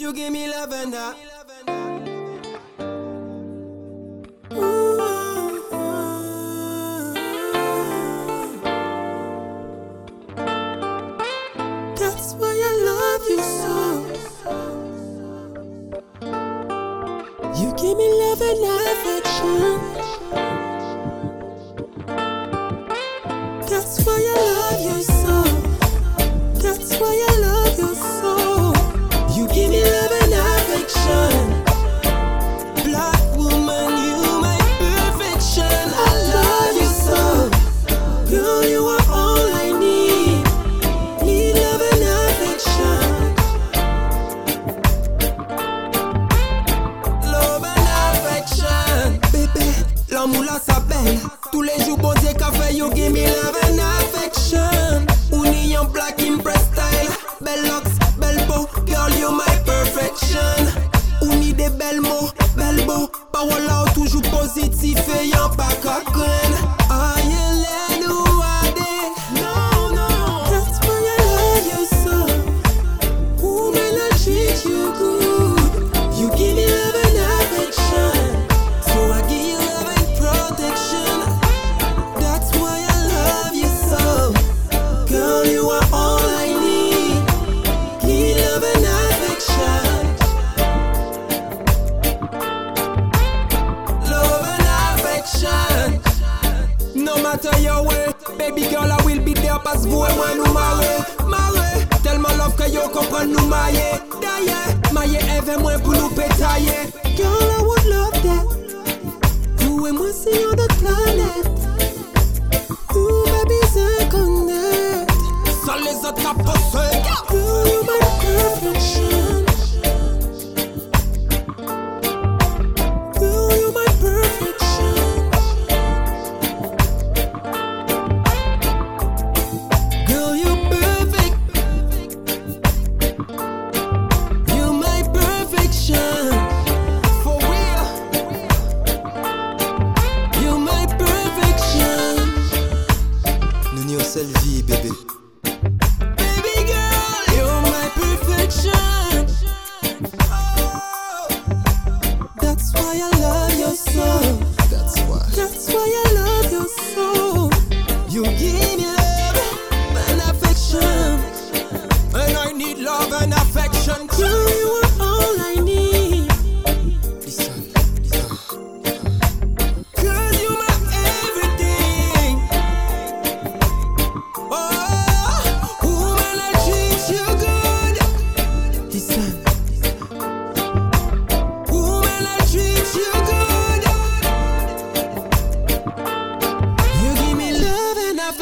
You give me I. That's why I love you so. You give me love and affection. la moula s'appelle. Tous les jours, bon Dieu, café, yo, matter your way Baby girl, I will be there pas vous et moi nous marrer Marrer, tellement love que yo comprend nous mailler D'ailleurs, mailler Eve et moi pour nous pétailler. Girl, I would love that. Vous et moi c'est on the planet Ooh, baby, c'est connect Sans les autres capos Nou ni yo sel vi, bebe. Baby girl, you're my perfection. That's why I love you so. That's why. That's why I love you so. You give